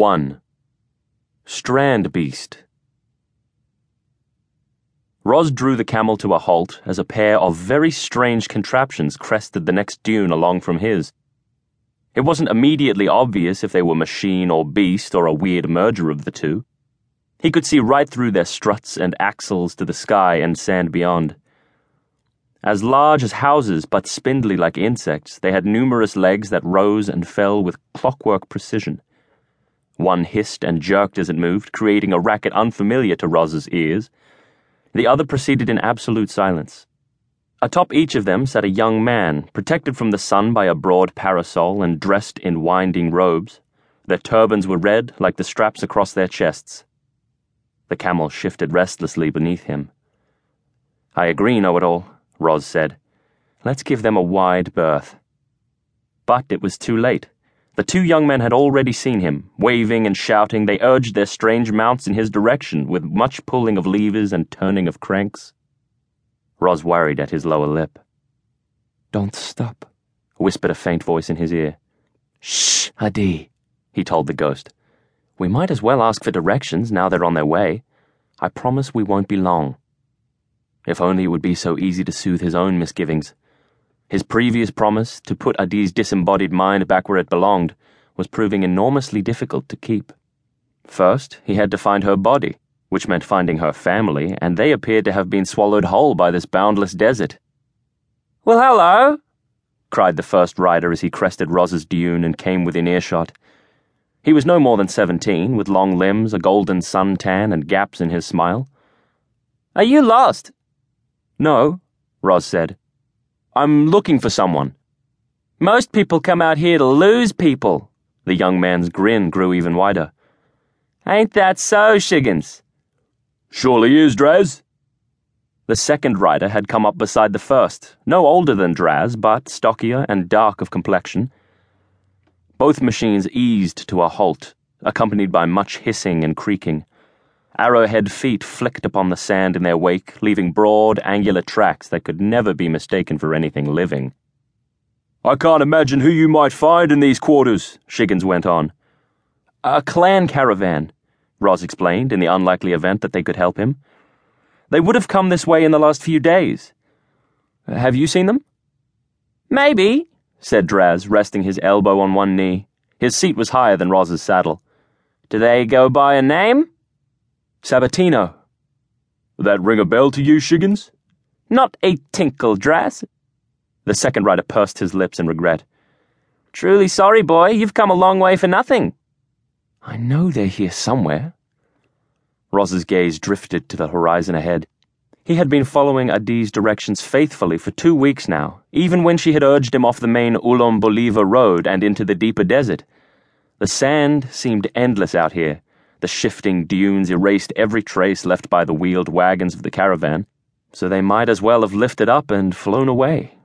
1. Strand Beast. Ros drew the camel to a halt as a pair of very strange contraptions crested the next dune along from his. It wasn't immediately obvious if they were machine or beast or a weird merger of the two. He could see right through their struts and axles to the sky and sand beyond. As large as houses but spindly like insects, they had numerous legs that rose and fell with clockwork precision. One hissed and jerked as it moved, creating a racket unfamiliar to Ros's ears. The other proceeded in absolute silence. Atop each of them sat a young man, protected from the sun by a broad parasol and dressed in winding robes. Their turbans were red, like the straps across their chests. The camel shifted restlessly beneath him. I agree, know it all, Ros said. Let's give them a wide berth. But it was too late. The two young men had already seen him. Waving and shouting, they urged their strange mounts in his direction, with much pulling of levers and turning of cranks. Ros worried at his lower lip. Don't stop, whispered a faint voice in his ear. Shh, Adi, he told the ghost. We might as well ask for directions now they're on their way. I promise we won't be long. If only it would be so easy to soothe his own misgivings. His previous promise to put Adi's disembodied mind back where it belonged was proving enormously difficult to keep. First, he had to find her body which meant finding her family, and they appeared to have been swallowed whole by this boundless desert. Well, hello, cried the first rider as he crested Ros's dune and came within earshot. He was no more than seventeen, with long limbs, a golden suntan, and gaps in his smile. Are you lost? No, Ros said. I'm looking for someone. Most people come out here to lose people. The young man's grin grew even wider. Ain't that so, Shiggins? Surely is, Draz. The second rider had come up beside the first, no older than Draz, but stockier and dark of complexion. Both machines eased to a halt, accompanied by much hissing and creaking. Arrowhead feet flicked upon the sand in their wake, leaving broad, angular tracks that could never be mistaken for anything living. I can't imagine who you might find in these quarters, Shiggins went on. A clan caravan. Ros explained, in the unlikely event that they could help him. They would have come this way in the last few days. Have you seen them? Maybe, said Draz, resting his elbow on one knee. His seat was higher than Ros's saddle. Do they go by a name? Sabatino. That ring a bell to you, Shiggins? Not a tinkle, Draz. The second rider pursed his lips in regret. Truly sorry, boy, you've come a long way for nothing. I know they're here somewhere. Ros's gaze drifted to the horizon ahead. He had been following Adi's directions faithfully for two weeks now, even when she had urged him off the main Ullom Bolivar road and into the deeper desert. The sand seemed endless out here. The shifting dunes erased every trace left by the wheeled wagons of the caravan, so they might as well have lifted up and flown away.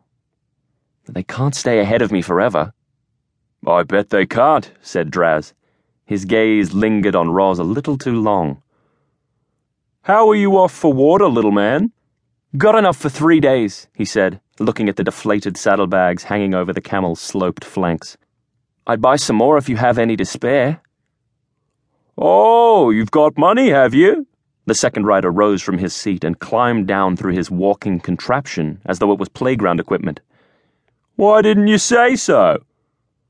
They can't stay ahead of me forever. I bet they can't, said Draz. His gaze lingered on Ros a little too long. How are you off for water, little man? Got enough for three days, he said, looking at the deflated saddlebags hanging over the camel's sloped flanks. I'd buy some more if you have any to spare. Oh, you've got money, have you? The second rider rose from his seat and climbed down through his walking contraption as though it was playground equipment. Why didn't you say so?